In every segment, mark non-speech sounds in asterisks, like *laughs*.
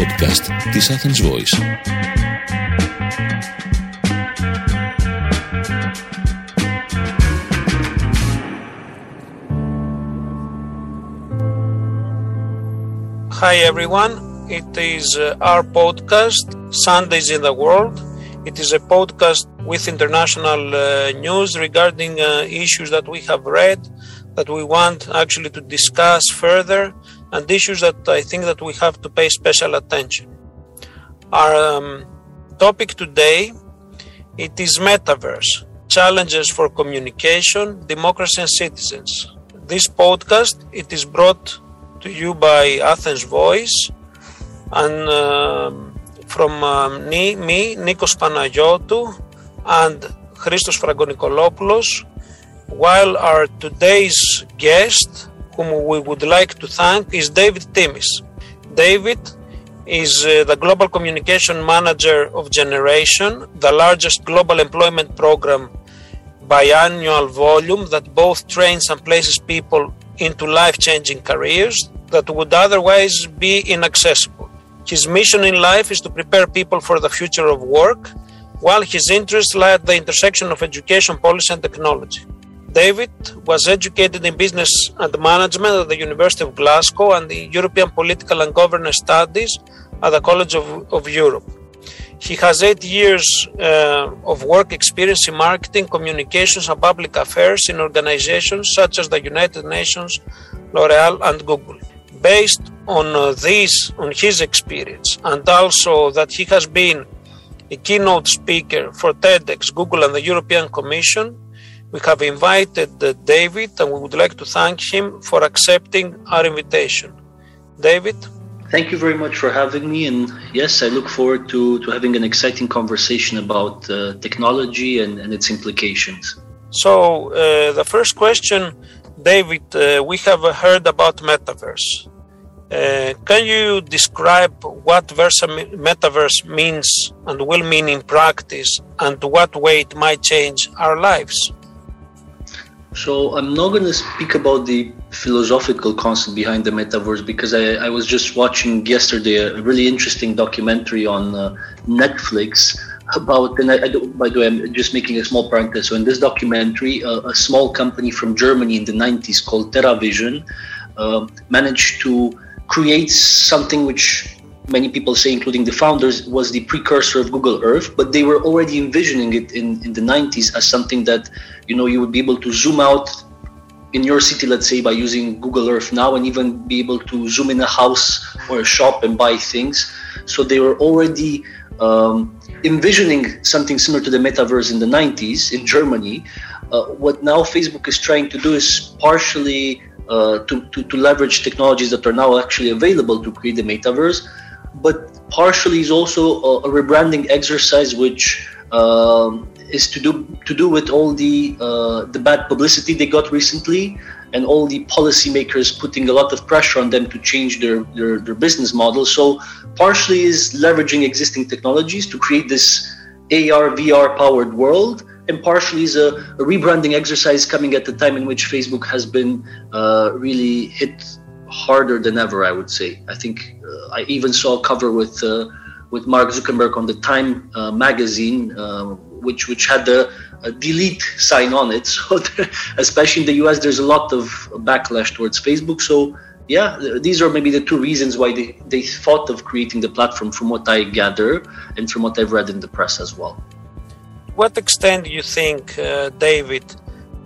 podcast της Athens Voice. Hi everyone, it is uh, our podcast, Sundays in the World. It is a podcast with international uh, news regarding uh, issues that we have read, that we want actually to discuss further, and issues that I think that we have to pay special attention. Our um, topic today it is metaverse challenges for communication, democracy, and citizens. This podcast it is brought to you by Athens Voice and um, from um, me, me, Nikos Panagiotou and Christos Fragonikopoulos, while our today's guest, whom we would like to thank, is David Timis. David is uh, the Global Communication Manager of Generation, the largest global employment program by annual volume that both trains and places people into life changing careers that would otherwise be inaccessible. His mission in life is to prepare people for the future of work, while his interests lie at the intersection of education policy and technology. David was educated in business and management at the University of Glasgow and in European political and governance studies at the College of, of Europe. He has eight years uh, of work experience in marketing, communications, and public affairs in organizations such as the United Nations, L'Oreal, and Google. Based on uh, this, on his experience, and also that he has been a keynote speaker for TEDx, Google, and the European Commission, we have invited David, and we would like to thank him for accepting our invitation. David? Thank you very much for having me. And yes, I look forward to, to having an exciting conversation about uh, technology and, and its implications. So, uh, the first question, David, uh, we have heard about metaverse. Uh, can you describe what versa metaverse means and will mean in practice and what way it might change our lives? So I'm not going to speak about the philosophical concept behind the metaverse because I, I was just watching yesterday a really interesting documentary on uh, Netflix about, and I, I do, by the way, I'm just making a small parenthesis. So in this documentary, uh, a small company from Germany in the 90s called TerraVision uh, managed to create something which many people say, including the founders, was the precursor of Google Earth, but they were already envisioning it in, in the 90s as something that, you know, you would be able to zoom out in your city, let's say, by using Google Earth now and even be able to zoom in a house or a shop and buy things. So they were already um, envisioning something similar to the metaverse in the 90s in Germany. Uh, what now Facebook is trying to do is partially uh, to, to, to leverage technologies that are now actually available to create the metaverse but partially is also a, a rebranding exercise which um, is to do to do with all the uh, the bad publicity they got recently and all the policymakers putting a lot of pressure on them to change their, their, their business model. So partially is leveraging existing technologies to create this AR VR powered world and partially is a, a, rebranding exercise coming at the time in which Facebook has been uh, really hit harder than ever. I would say. I think uh, I even saw a cover with uh, with Mark Zuckerberg on the Time uh, magazine, which which had the delete sign on it. *laughs* So, especially in the US, there's a lot of backlash towards Facebook. So, yeah, these are maybe the two reasons why they, they thought of creating the platform, from what I gather and from what I've read in the press as well. What extent do you think, uh, David,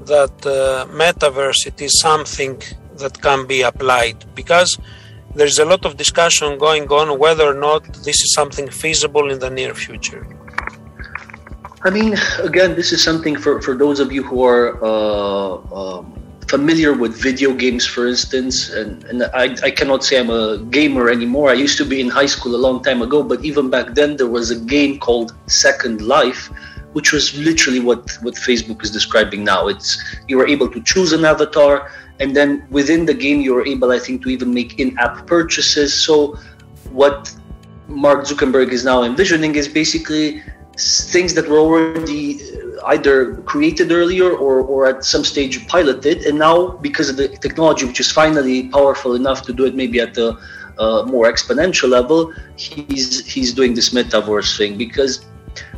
that uh, metaverse it is something that can be applied because there's a lot of discussion going on whether or not this is something feasible in the near future. I mean, again, this is something for, for those of you who are uh, um, familiar with video games, for instance. And, and I, I cannot say I'm a gamer anymore. I used to be in high school a long time ago, but even back then, there was a game called Second Life, which was literally what, what Facebook is describing now. It's you were able to choose an avatar and then within the game you're able i think to even make in-app purchases. So what mark zuckerberg is now envisioning is basically things that were already uh, either created earlier or, or at some stage piloted. And now because of the technology which is finally powerful enough to do it maybe at a uh, more exponential level, he's he's doing this metaverse thing. Because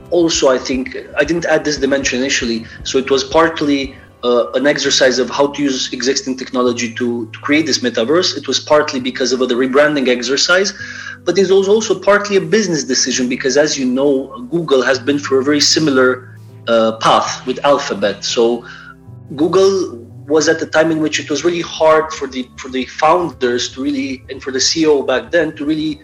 also I think I didn't add this dimension initially, so it was partly uh, an exercise of how to use existing technology to, to create this metaverse. It was partly because of the rebranding exercise, but it was also partly a business decision because, as you know, Google has been for a very similar uh, path with Alphabet. So Google was at the time in which it was really hard for the for the founders to really and for the CEO back then to really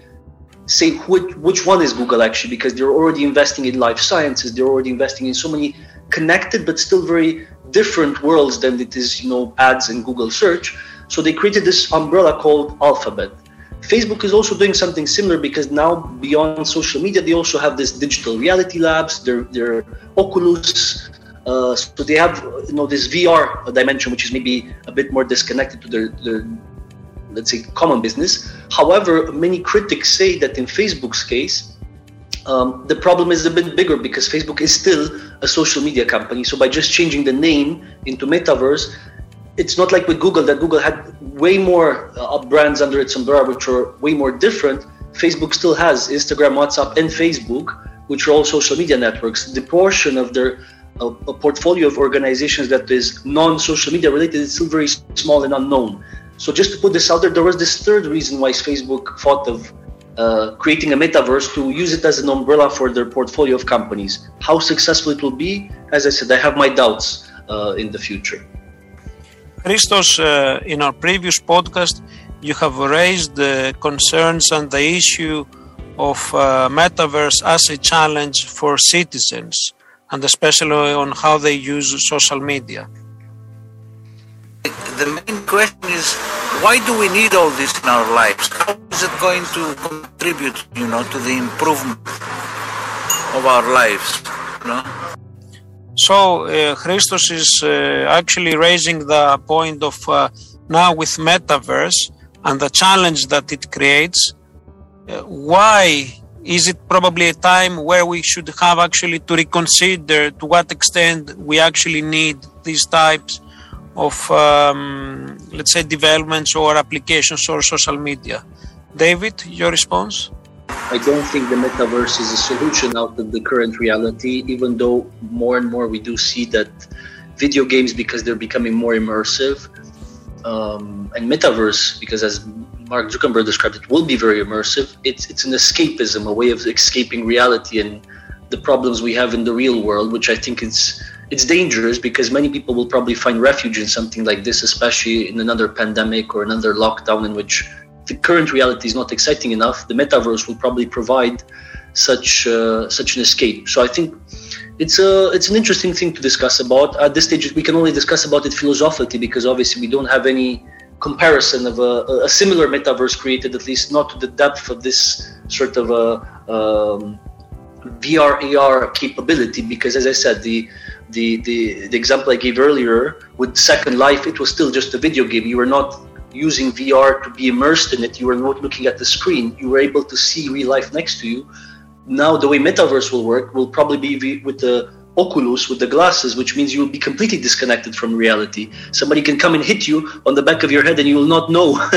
say which, which one is Google actually because they're already investing in life sciences, they're already investing in so many connected but still very different worlds than it is, you know, ads and Google search. So they created this umbrella called Alphabet. Facebook is also doing something similar because now beyond social media, they also have this digital reality labs, their their Oculus. Uh, so they have you know this VR dimension, which is maybe a bit more disconnected to their, their let's say common business. However, many critics say that in Facebook's case, um, the problem is a bit bigger because Facebook is still a social media company. So by just changing the name into Metaverse, it's not like with Google that Google had way more uh, brands under its umbrella which are way more different. Facebook still has Instagram, WhatsApp, and Facebook, which are all social media networks. The portion of their uh, portfolio of organizations that is non-social media related is still very small and unknown. So just to put this out there, there was this third reason why Facebook thought of uh, creating a metaverse to use it as an umbrella for their portfolio of companies. How successful it will be, as I said, I have my doubts uh, in the future. Christos, uh, in our previous podcast, you have raised the concerns and the issue of uh, metaverse as a challenge for citizens, and especially on how they use social media. The main question is why do we need all this in our lives? How is it going to contribute, you know, to the improvement of our lives? You know? So uh, Christos is uh, actually raising the point of uh, now with metaverse and the challenge that it creates. Uh, why is it probably a time where we should have actually to reconsider to what extent we actually need these types of um, let's say developments or applications or social media. David, your response? I don't think the metaverse is a solution out of the current reality, even though more and more we do see that video games, because they're becoming more immersive, um, and metaverse, because as Mark Zuckerberg described it, will be very immersive. It's it's an escapism, a way of escaping reality and the problems we have in the real world, which I think is it's dangerous because many people will probably find refuge in something like this, especially in another pandemic or another lockdown in which the current reality is not exciting enough. The metaverse will probably provide such uh, such an escape. So I think it's a it's an interesting thing to discuss about. At this stage, we can only discuss about it philosophically because obviously we don't have any comparison of a, a similar metaverse created, at least not to the depth of this sort of a um, VR AR capability. Because as I said, the the, the, the example I gave earlier with Second Life, it was still just a video game. You were not using VR to be immersed in it. You were not looking at the screen. You were able to see real life next to you. Now, the way Metaverse will work will probably be with the Oculus, with the glasses, which means you will be completely disconnected from reality. Somebody can come and hit you on the back of your head, and you will not know *laughs*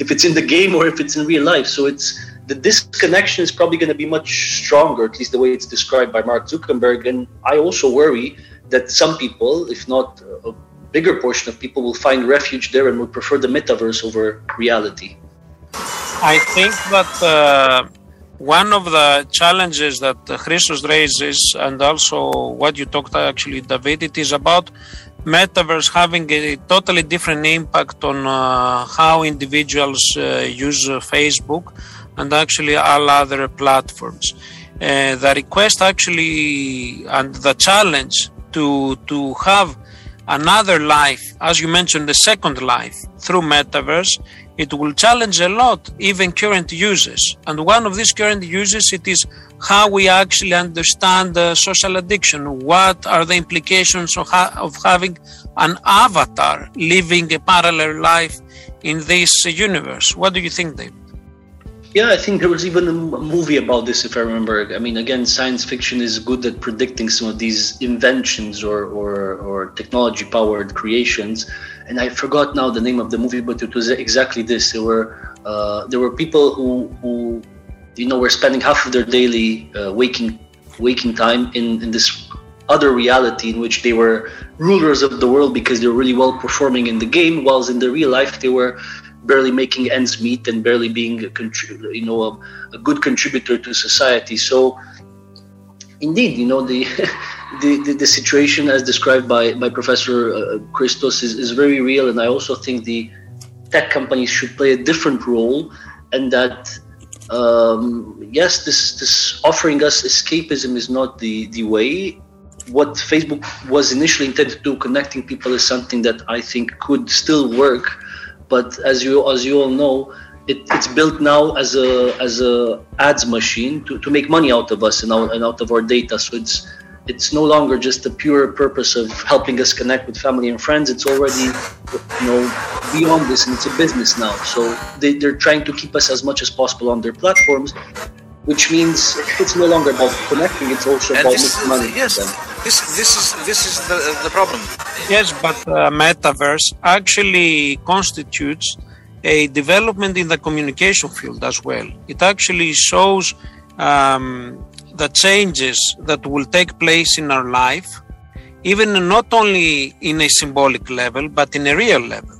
if it's in the game or if it's in real life. So it's the disconnection is probably going to be much stronger, at least the way it's described by Mark Zuckerberg. And I also worry that some people, if not a bigger portion of people, will find refuge there and would prefer the metaverse over reality. I think that uh, one of the challenges that Christos raises, and also what you talked actually, David, it is about metaverse having a totally different impact on uh, how individuals uh, use Facebook and actually all other platforms. Uh, the request actually and the challenge to to have another life, as you mentioned, the second life through metaverse, it will challenge a lot even current users. And one of these current users, it is how we actually understand uh, social addiction. What are the implications of, ha- of having an avatar living a parallel life in this universe? What do you think, Dave? Yeah, I think there was even a movie about this, if I remember. I mean, again, science fiction is good at predicting some of these inventions or, or, or technology powered creations. and I forgot now the name of the movie, but it was exactly this. There were uh, there were people who who you know were spending half of their daily uh, waking waking time in in this other reality in which they were rulers of the world because they were really well performing in the game, whilst in the real life they were barely making ends meet and barely being a you know a, a good contributor to society. So indeed, you know the *laughs* the, the, the, situation as described by, by Professor uh, Christos is, is very real. And I also think the tech companies should play a different role and that, um, yes, this, this offering us escapism is not the, the way. What Facebook was initially intended to do, connecting people, is something that I think could still work. But as you as you all know, it, it's built now as a as a ads machine to, to make money out of us and out, and out of our data. So it's it's no longer just the pure purpose of helping us connect with family and friends. It's already, you know, beyond this, and it's a business now. So they, they're trying to keep us as much as possible on their platforms, which means it's no longer about connecting; it's also and about making money. Yes, this this is this is the the problem. Yes, but uh, metaverse actually constitutes a development in the communication field as well. It actually shows um, the changes that will take place in our life, even not only in a symbolic level, but in a real level.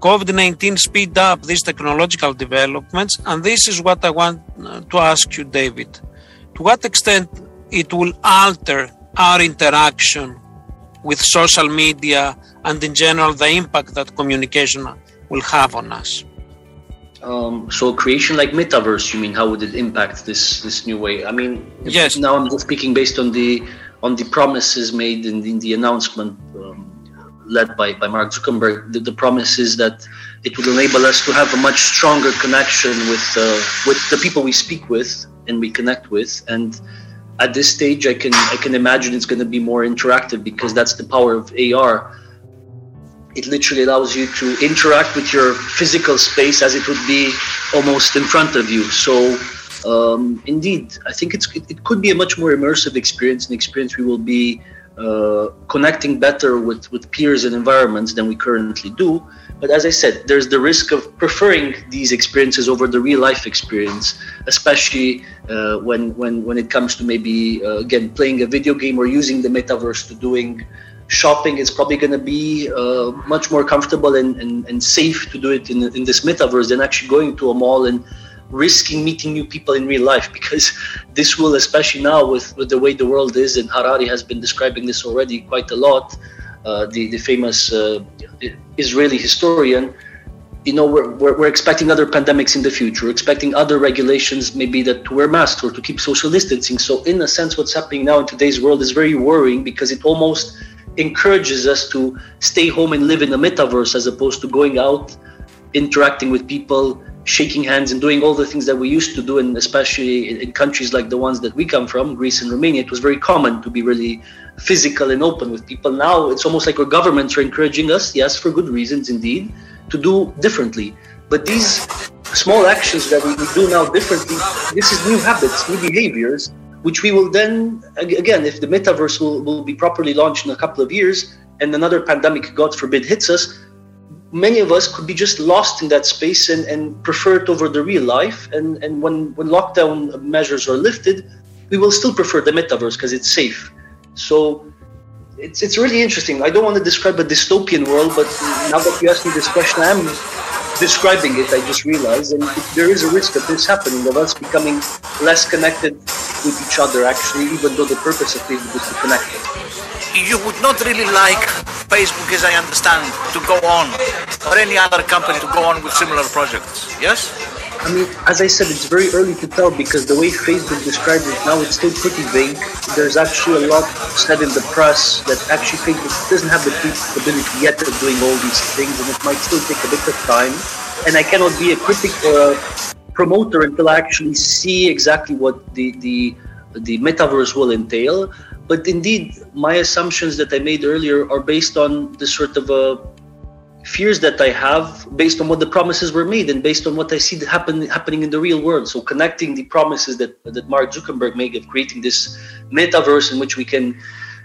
COVID 19 speed up these technological developments, and this is what I want uh, to ask you, David. To what extent it will alter our interaction with social media and, in general, the impact that communication will have on us? Um, so creation like metaverse, you mean? How would it impact this this new way? I mean, yes. Now I'm just speaking based on the on the promises made in, in the announcement um, led by, by Mark Zuckerberg. The, the promise is that it will enable us to have a much stronger connection with uh, with the people we speak with and we connect with. And at this stage, I can I can imagine it's going to be more interactive because that's the power of AR it literally allows you to interact with your physical space as it would be almost in front of you. So, um, indeed, I think it's it, it, could be a much more immersive experience, an experience we will be uh, connecting better with with peers and environments than we currently do. But as I said, there's the risk of preferring these experiences over the real life experience, especially uh, when when when it comes to maybe uh, again playing a video game or using the metaverse to doing shopping is probably going to be uh, much more comfortable and, and, and safe to do it in, in this metaverse than actually going to a mall and risking meeting new people in real life because this will especially now with, with the way the world is and harari has been describing this already quite a lot uh, the, the famous uh, israeli historian you know we're, we're, we're, expecting other pandemics in the future. We're expecting other regulations maybe that to wear masks or to keep social distancing. So in a sense what's happening now in today's world is very worrying because it almost encourages us to stay home and live in the metaverse as opposed to going out, interacting with people, shaking hands, and doing all the things that we used to do. And especially in, countries like the ones that we come from, Greece and Romania, it was very common to be really physical and open with people. Now it's almost like our governments are encouraging us, yes, for good reasons indeed, to do differently. But these small actions that we, we do now differently, this is new habits, new behaviors which we will then again if the metaverse will, will be properly launched in a couple of years and another pandemic god forbid hits us many of us could be just lost in that space and, and prefer it over the real life. And, and when, when lockdown measures are lifted we will still prefer the metaverse because it's safe. So it's, it's really interesting. I don't want to describe a dystopian world but now that you ask me this question i'm describing it, I just realized, and there is a risk of this happening, of us becoming less connected with each other, actually, even though the purpose of Facebook is to connect. You would not really like Facebook, as I understand, to go on, or any other company to go on with similar projects, yes? I mean, as I said, it's very early to tell because the way Facebook describes it now, it's still pretty vague. There's actually a lot said in the press that actually Facebook doesn't have the capability yet of doing all these things, and it might still take a bit of time. And I cannot be a critic or a promoter until I actually see exactly what the the the metaverse will entail. But indeed, my assumptions that I made earlier are based on the sort of a fears that I have based on what the promises were made and based on what I see happen, happening in the real world. So connecting the promises that, that Mark Zuckerberg made of creating this metaverse in which we can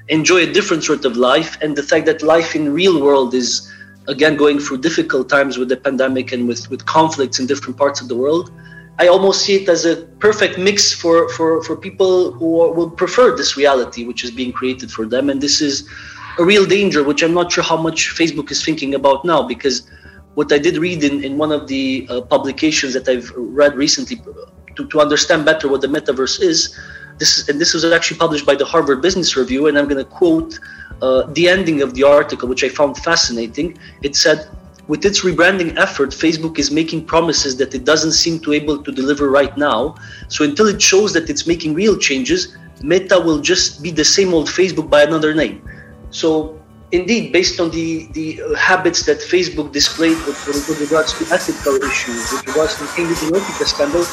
enjoy a different sort of life and the fact that life in real world is again going through difficult times with the pandemic and with, with conflicts in different parts of the world, I almost see it as a perfect mix for, for, for people who will prefer this reality which is being created for them. And this is a real danger, which I'm not sure how much Facebook is thinking about now, because what I did read in, in one of the uh, publications that I've read recently to, to understand better what the metaverse is, this and this was actually published by the Harvard Business Review, and I'm going to quote uh, the ending of the article, which I found fascinating. It said, "With its rebranding effort, Facebook is making promises that it doesn't seem to able to deliver right now. So until it shows that it's making real changes, Meta will just be the same old Facebook by another name." So indeed, based on the, the uh, habits that Facebook displayed with, with regards to ethical issues, with regards to the Cambridge Analytica scandal,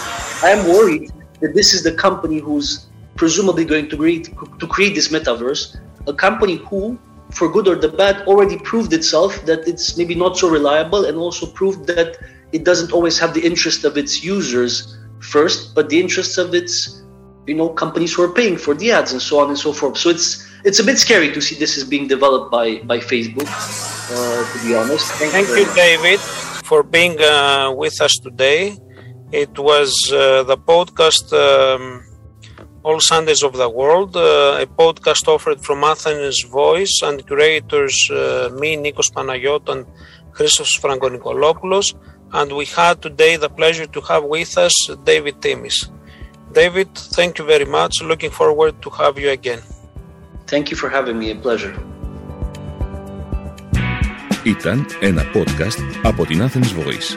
I am worried that this is the company who's presumably going to create, to create this metaverse, a company who, for good or the bad, already proved itself that it's maybe not so reliable and also proved that it doesn't always have the interest of its users first, but the interests of its you know companies who are paying for the ads and so on and so forth. So it's it's a bit scary to see this is being developed by by Facebook. Uh, to be honest, thank, thank you, David, for being uh, with us today. It was uh, the podcast. Um, all Sundays of the World, uh, a podcast offered from Athens Voice and curators uh, me, Nikos Panayot, and Christos Frangonikolopoulos. And we had today the pleasure to have with us David Timis. David, thank you very much. Looking forward to have you again. Thank you for having me. A pleasure. Ήταν ένα podcast από την Athens Voice.